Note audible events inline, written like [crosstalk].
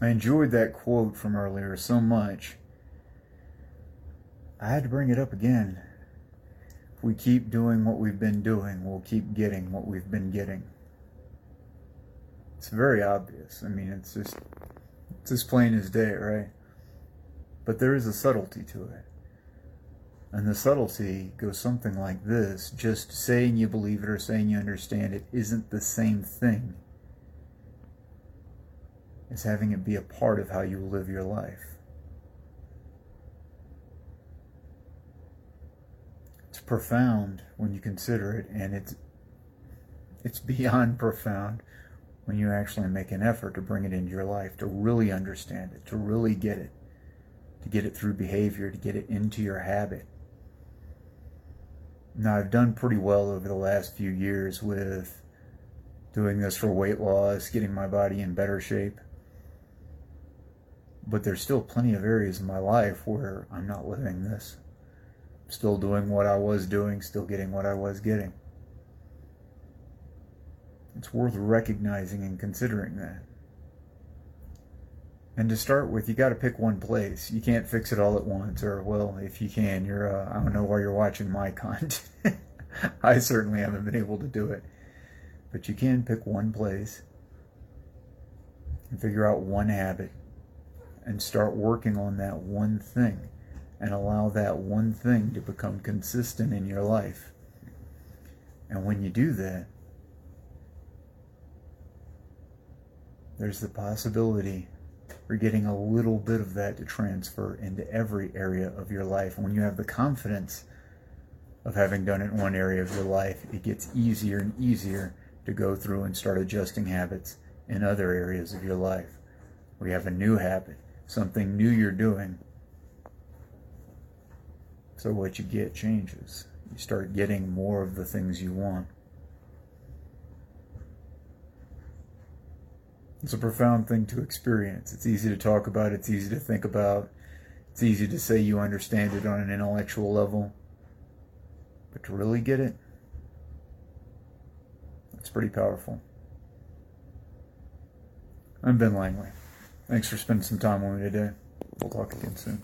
I enjoyed that quote from earlier so much. I had to bring it up again. If we keep doing what we've been doing, we'll keep getting what we've been getting. It's very obvious. I mean, it's just it's as plain as day, right? But there is a subtlety to it. And the subtlety goes something like this just saying you believe it or saying you understand it isn't the same thing as having it be a part of how you live your life. It's profound when you consider it, and it's it's beyond profound when you actually make an effort to bring it into your life, to really understand it, to really get it, to get it through behavior, to get it into your habit. Now, I've done pretty well over the last few years with doing this for weight loss, getting my body in better shape. But there's still plenty of areas in my life where I'm not living this. Still doing what I was doing, still getting what I was getting. It's worth recognizing and considering that. And to start with, you got to pick one place. You can't fix it all at once, or well, if you can, you're uh, I don't know why you're watching my content. [laughs] I certainly haven't been able to do it, but you can pick one place and figure out one habit and start working on that one thing and allow that one thing to become consistent in your life. And when you do that, there's the possibility for getting a little bit of that to transfer into every area of your life. And when you have the confidence of having done it in one area of your life, it gets easier and easier to go through and start adjusting habits in other areas of your life. We have a new habit, something new you're doing. So what you get changes. You start getting more of the things you want. It's a profound thing to experience. It's easy to talk about, it's easy to think about, it's easy to say you understand it on an intellectual level. But to really get it, it's pretty powerful. I'm Ben Langley. Thanks for spending some time with me today. We'll talk again soon.